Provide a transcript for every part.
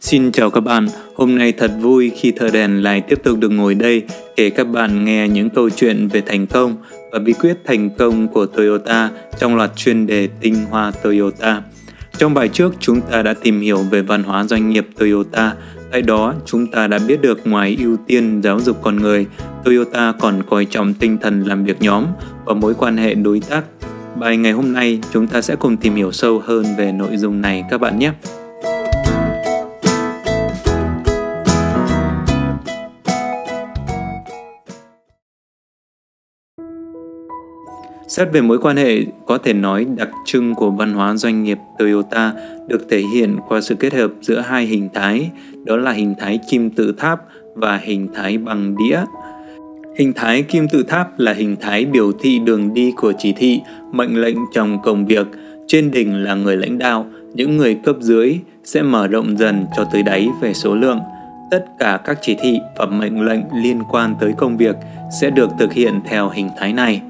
Xin chào các bạn, hôm nay thật vui khi thợ đèn lại tiếp tục được ngồi đây kể các bạn nghe những câu chuyện về thành công và bí quyết thành công của Toyota trong loạt chuyên đề tinh hoa Toyota. Trong bài trước chúng ta đã tìm hiểu về văn hóa doanh nghiệp Toyota, tại đó chúng ta đã biết được ngoài ưu tiên giáo dục con người, Toyota còn coi trọng tinh thần làm việc nhóm và mối quan hệ đối tác. Bài ngày hôm nay chúng ta sẽ cùng tìm hiểu sâu hơn về nội dung này các bạn nhé. Xét về mối quan hệ có thể nói đặc trưng của văn hóa doanh nghiệp Toyota được thể hiện qua sự kết hợp giữa hai hình thái, đó là hình thái kim tự tháp và hình thái bằng đĩa. Hình thái kim tự tháp là hình thái biểu thị đường đi của chỉ thị, mệnh lệnh trong công việc. Trên đỉnh là người lãnh đạo, những người cấp dưới sẽ mở rộng dần cho tới đáy về số lượng. Tất cả các chỉ thị và mệnh lệnh liên quan tới công việc sẽ được thực hiện theo hình thái này.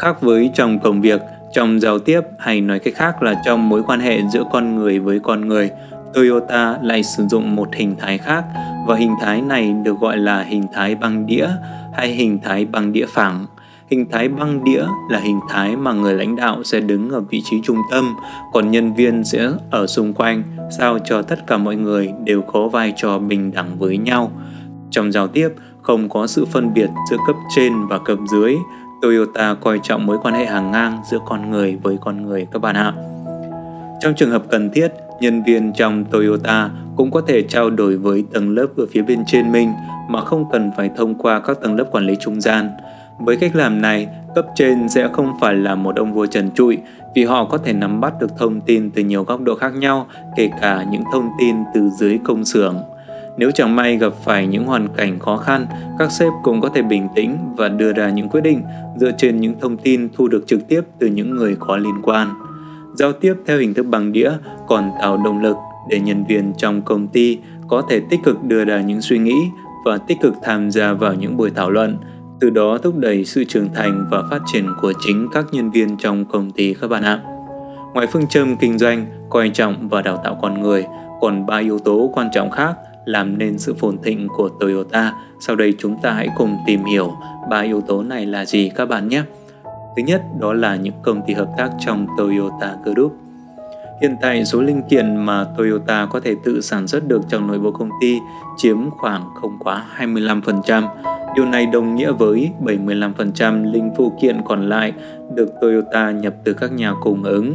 Khác với trong công việc, trong giao tiếp hay nói cách khác là trong mối quan hệ giữa con người với con người, Toyota lại sử dụng một hình thái khác và hình thái này được gọi là hình thái băng đĩa hay hình thái băng đĩa phẳng. Hình thái băng đĩa là hình thái mà người lãnh đạo sẽ đứng ở vị trí trung tâm, còn nhân viên sẽ ở xung quanh, sao cho tất cả mọi người đều có vai trò bình đẳng với nhau. Trong giao tiếp, không có sự phân biệt giữa cấp trên và cấp dưới, Toyota coi trọng mối quan hệ hàng ngang giữa con người với con người các bạn ạ. Trong trường hợp cần thiết, nhân viên trong Toyota cũng có thể trao đổi với tầng lớp ở phía bên trên mình mà không cần phải thông qua các tầng lớp quản lý trung gian. Với cách làm này, cấp trên sẽ không phải là một ông vua trần trụi vì họ có thể nắm bắt được thông tin từ nhiều góc độ khác nhau, kể cả những thông tin từ dưới công xưởng. Nếu chẳng may gặp phải những hoàn cảnh khó khăn, các sếp cũng có thể bình tĩnh và đưa ra những quyết định dựa trên những thông tin thu được trực tiếp từ những người có liên quan. Giao tiếp theo hình thức bằng đĩa còn tạo động lực để nhân viên trong công ty có thể tích cực đưa ra những suy nghĩ và tích cực tham gia vào những buổi thảo luận, từ đó thúc đẩy sự trưởng thành và phát triển của chính các nhân viên trong công ty các bạn ạ. Ngoài phương châm kinh doanh, coi trọng và đào tạo con người, còn ba yếu tố quan trọng khác – làm nên sự phồn thịnh của Toyota. Sau đây chúng ta hãy cùng tìm hiểu ba yếu tố này là gì các bạn nhé. Thứ nhất, đó là những công ty hợp tác trong Toyota Group. Hiện tại số linh kiện mà Toyota có thể tự sản xuất được trong nội bộ công ty chiếm khoảng không quá 25%. Điều này đồng nghĩa với 75% linh phụ kiện còn lại được Toyota nhập từ các nhà cung ứng.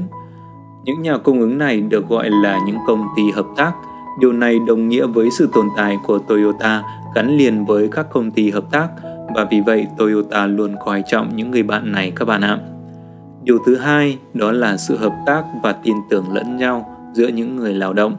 Những nhà cung ứng này được gọi là những công ty hợp tác – Điều này đồng nghĩa với sự tồn tại của Toyota gắn liền với các công ty hợp tác và vì vậy Toyota luôn coi trọng những người bạn này các bạn ạ. Điều thứ hai đó là sự hợp tác và tin tưởng lẫn nhau giữa những người lao động.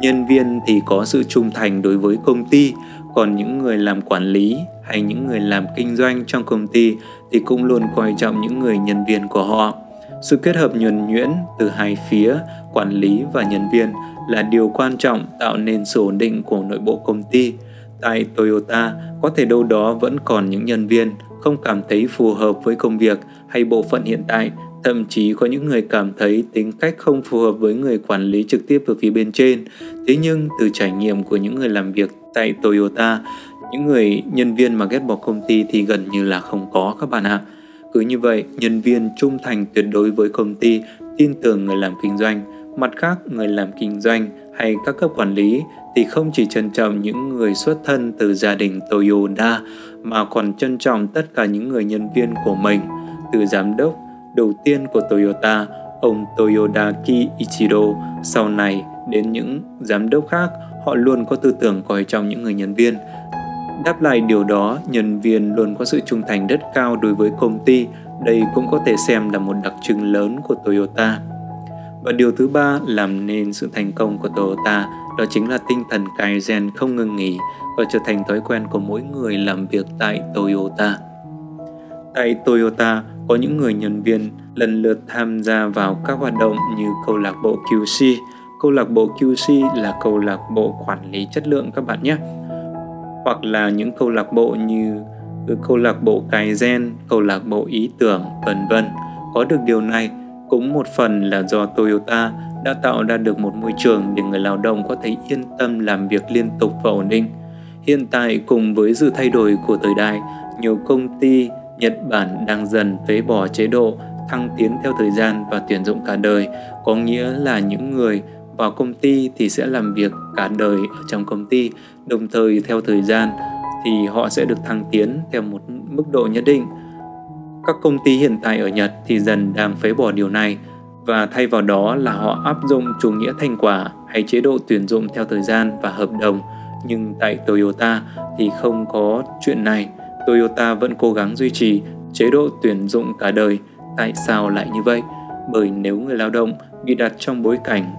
Nhân viên thì có sự trung thành đối với công ty, còn những người làm quản lý hay những người làm kinh doanh trong công ty thì cũng luôn coi trọng những người nhân viên của họ. Sự kết hợp nhuần nhuyễn từ hai phía, quản lý và nhân viên là điều quan trọng tạo nên sự ổn định của nội bộ công ty. Tại Toyota, có thể đâu đó vẫn còn những nhân viên không cảm thấy phù hợp với công việc hay bộ phận hiện tại, thậm chí có những người cảm thấy tính cách không phù hợp với người quản lý trực tiếp ở phía bên trên. Thế nhưng từ trải nghiệm của những người làm việc tại Toyota, những người nhân viên mà ghét bỏ công ty thì gần như là không có các bạn ạ. Cứ như vậy, nhân viên trung thành tuyệt đối với công ty, tin tưởng người làm kinh doanh Mặt khác, người làm kinh doanh hay các cấp quản lý thì không chỉ trân trọng những người xuất thân từ gia đình Toyota mà còn trân trọng tất cả những người nhân viên của mình, từ giám đốc đầu tiên của Toyota, ông Toyoda Ichiro, sau này đến những giám đốc khác, họ luôn có tư tưởng coi trọng những người nhân viên. Đáp lại điều đó, nhân viên luôn có sự trung thành rất cao đối với công ty, đây cũng có thể xem là một đặc trưng lớn của Toyota. Và điều thứ ba làm nên sự thành công của Toyota đó chính là tinh thần Kaizen không ngừng nghỉ và trở thành thói quen của mỗi người làm việc tại Toyota. Tại Toyota có những người nhân viên lần lượt tham gia vào các hoạt động như câu lạc bộ QC, câu lạc bộ QC là câu lạc bộ quản lý chất lượng các bạn nhé hoặc là những câu lạc bộ như ừ, câu lạc bộ cài gen, câu lạc bộ ý tưởng, vân vân. Có được điều này cũng một phần là do Toyota đã tạo ra được một môi trường để người lao động có thể yên tâm làm việc liên tục và ổn định. Hiện tại cùng với sự thay đổi của thời đại, nhiều công ty Nhật Bản đang dần phế bỏ chế độ thăng tiến theo thời gian và tuyển dụng cả đời, có nghĩa là những người vào công ty thì sẽ làm việc cả đời ở trong công ty, đồng thời theo thời gian thì họ sẽ được thăng tiến theo một mức độ nhất định. Các công ty hiện tại ở Nhật thì dần đang phế bỏ điều này và thay vào đó là họ áp dụng chủ nghĩa thành quả hay chế độ tuyển dụng theo thời gian và hợp đồng. Nhưng tại Toyota thì không có chuyện này. Toyota vẫn cố gắng duy trì chế độ tuyển dụng cả đời. Tại sao lại như vậy? Bởi nếu người lao động bị đặt trong bối cảnh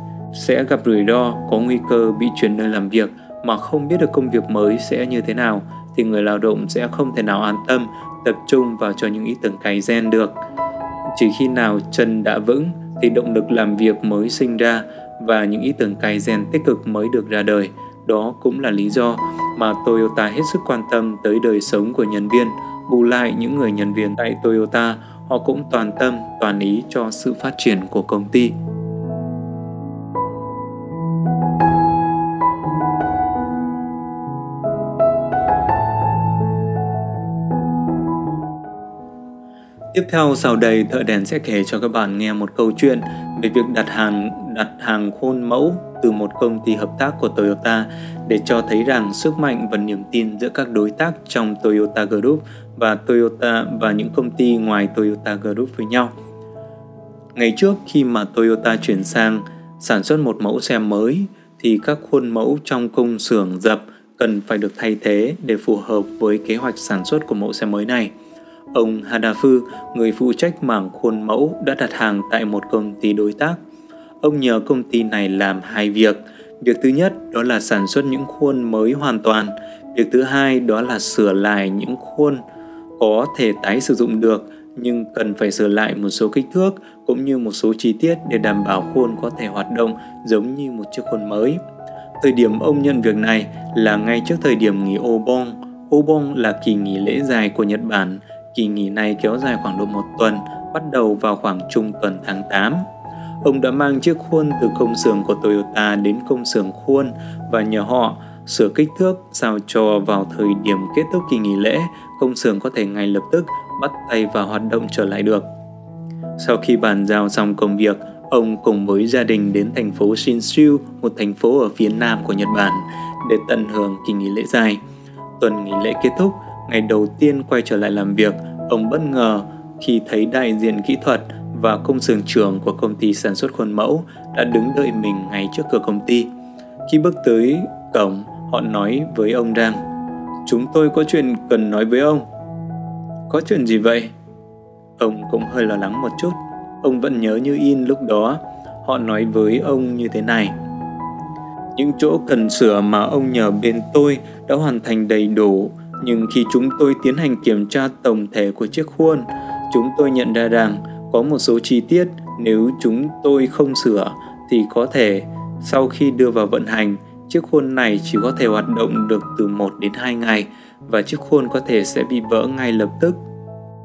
sẽ gặp rủi ro, có nguy cơ bị chuyển nơi làm việc mà không biết được công việc mới sẽ như thế nào thì người lao động sẽ không thể nào an tâm tập trung vào cho những ý tưởng cài gen được. Chỉ khi nào chân đã vững thì động lực làm việc mới sinh ra và những ý tưởng cài gen tích cực mới được ra đời. Đó cũng là lý do mà Toyota hết sức quan tâm tới đời sống của nhân viên. Bù lại những người nhân viên tại Toyota, họ cũng toàn tâm, toàn ý cho sự phát triển của công ty. Tiếp theo sau đây, thợ đèn sẽ kể cho các bạn nghe một câu chuyện về việc đặt hàng đặt hàng khuôn mẫu từ một công ty hợp tác của Toyota để cho thấy rằng sức mạnh và niềm tin giữa các đối tác trong Toyota Group và Toyota và những công ty ngoài Toyota Group với nhau. Ngày trước khi mà Toyota chuyển sang sản xuất một mẫu xe mới, thì các khuôn mẫu trong công xưởng dập cần phải được thay thế để phù hợp với kế hoạch sản xuất của mẫu xe mới này. Ông Hadafu, người phụ trách mảng khuôn mẫu, đã đặt hàng tại một công ty đối tác. Ông nhờ công ty này làm hai việc. Việc thứ nhất đó là sản xuất những khuôn mới hoàn toàn. Việc thứ hai đó là sửa lại những khuôn có thể tái sử dụng được nhưng cần phải sửa lại một số kích thước cũng như một số chi tiết để đảm bảo khuôn có thể hoạt động giống như một chiếc khuôn mới. Thời điểm ông nhận việc này là ngay trước thời điểm nghỉ Obon. Obon là kỳ nghỉ lễ dài của Nhật Bản Kỳ nghỉ này kéo dài khoảng độ một tuần, bắt đầu vào khoảng trung tuần tháng 8. Ông đã mang chiếc khuôn từ công xưởng của Toyota đến công xưởng khuôn và nhờ họ sửa kích thước sao cho vào thời điểm kết thúc kỳ nghỉ lễ, công xưởng có thể ngay lập tức bắt tay vào hoạt động trở lại được. Sau khi bàn giao xong công việc, ông cùng với gia đình đến thành phố Shinshu, một thành phố ở phía nam của Nhật Bản, để tận hưởng kỳ nghỉ lễ dài. Tuần nghỉ lễ kết thúc, ngày đầu tiên quay trở lại làm việc, ông bất ngờ khi thấy đại diện kỹ thuật và công xưởng trưởng của công ty sản xuất khuôn mẫu đã đứng đợi mình ngay trước cửa công ty. Khi bước tới cổng, họ nói với ông rằng Chúng tôi có chuyện cần nói với ông. Có chuyện gì vậy? Ông cũng hơi lo lắng một chút. Ông vẫn nhớ như in lúc đó. Họ nói với ông như thế này. Những chỗ cần sửa mà ông nhờ bên tôi đã hoàn thành đầy đủ nhưng khi chúng tôi tiến hành kiểm tra tổng thể của chiếc khuôn chúng tôi nhận ra rằng có một số chi tiết nếu chúng tôi không sửa thì có thể sau khi đưa vào vận hành chiếc khuôn này chỉ có thể hoạt động được từ 1 đến 2 ngày và chiếc khuôn có thể sẽ bị vỡ ngay lập tức.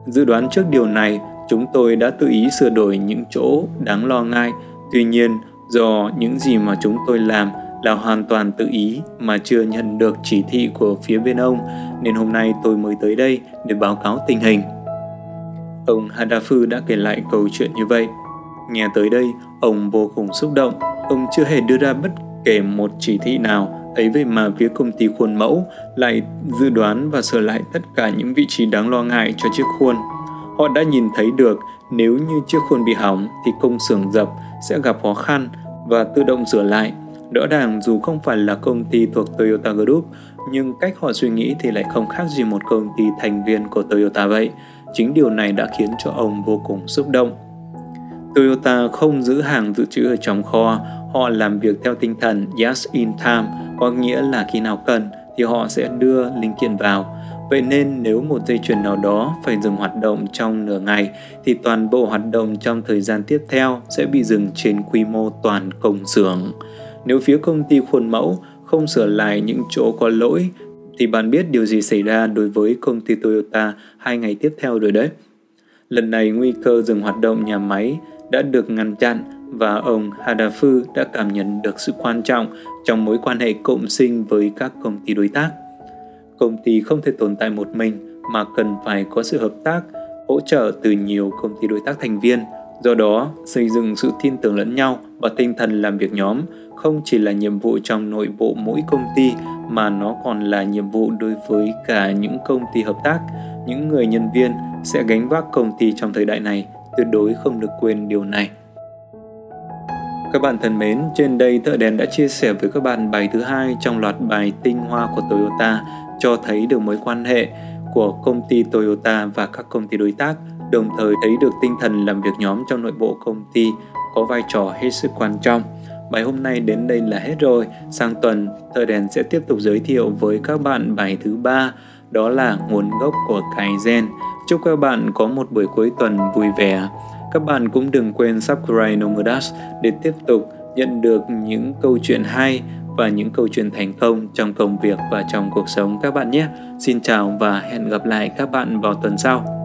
Dự đoán trước điều này, chúng tôi đã tự ý sửa đổi những chỗ đáng lo ngại. Tuy nhiên, do những gì mà chúng tôi làm là hoàn toàn tự ý mà chưa nhận được chỉ thị của phía bên ông nên hôm nay tôi mới tới đây để báo cáo tình hình. Ông Hadafu đã kể lại câu chuyện như vậy. Nghe tới đây, ông vô cùng xúc động. Ông chưa hề đưa ra bất kể một chỉ thị nào ấy vậy mà phía công ty khuôn mẫu lại dự đoán và sửa lại tất cả những vị trí đáng lo ngại cho chiếc khuôn. Họ đã nhìn thấy được nếu như chiếc khuôn bị hỏng thì công xưởng dập sẽ gặp khó khăn và tự động sửa lại Rõ ràng dù không phải là công ty thuộc Toyota Group, nhưng cách họ suy nghĩ thì lại không khác gì một công ty thành viên của Toyota vậy. Chính điều này đã khiến cho ông vô cùng xúc động. Toyota không giữ hàng dự trữ ở trong kho, họ làm việc theo tinh thần yes in time, có nghĩa là khi nào cần thì họ sẽ đưa linh kiện vào. Vậy nên nếu một dây chuyền nào đó phải dừng hoạt động trong nửa ngày thì toàn bộ hoạt động trong thời gian tiếp theo sẽ bị dừng trên quy mô toàn công xưởng. Nếu phía công ty khuôn mẫu không sửa lại những chỗ có lỗi thì bạn biết điều gì xảy ra đối với công ty Toyota hai ngày tiếp theo rồi đấy. Lần này nguy cơ dừng hoạt động nhà máy đã được ngăn chặn và ông Hadafu đã cảm nhận được sự quan trọng trong mối quan hệ cộng sinh với các công ty đối tác. Công ty không thể tồn tại một mình mà cần phải có sự hợp tác, hỗ trợ từ nhiều công ty đối tác thành viên. Do đó, xây dựng sự tin tưởng lẫn nhau và tinh thần làm việc nhóm không chỉ là nhiệm vụ trong nội bộ mỗi công ty mà nó còn là nhiệm vụ đối với cả những công ty hợp tác, những người nhân viên sẽ gánh vác công ty trong thời đại này, tuyệt đối không được quên điều này. Các bạn thân mến, trên đây Thợ Đèn đã chia sẻ với các bạn bài thứ hai trong loạt bài tinh hoa của Toyota cho thấy được mối quan hệ của công ty Toyota và các công ty đối tác, đồng thời thấy được tinh thần làm việc nhóm trong nội bộ công ty có vai trò hết sức quan trọng. Bài hôm nay đến đây là hết rồi. Sang tuần, Thợ Đèn sẽ tiếp tục giới thiệu với các bạn bài thứ ba, đó là nguồn gốc của cái gen. Chúc các bạn có một buổi cuối tuần vui vẻ. Các bạn cũng đừng quên subscribe Nomodas để tiếp tục nhận được những câu chuyện hay và những câu chuyện thành công trong công việc và trong cuộc sống các bạn nhé. Xin chào và hẹn gặp lại các bạn vào tuần sau.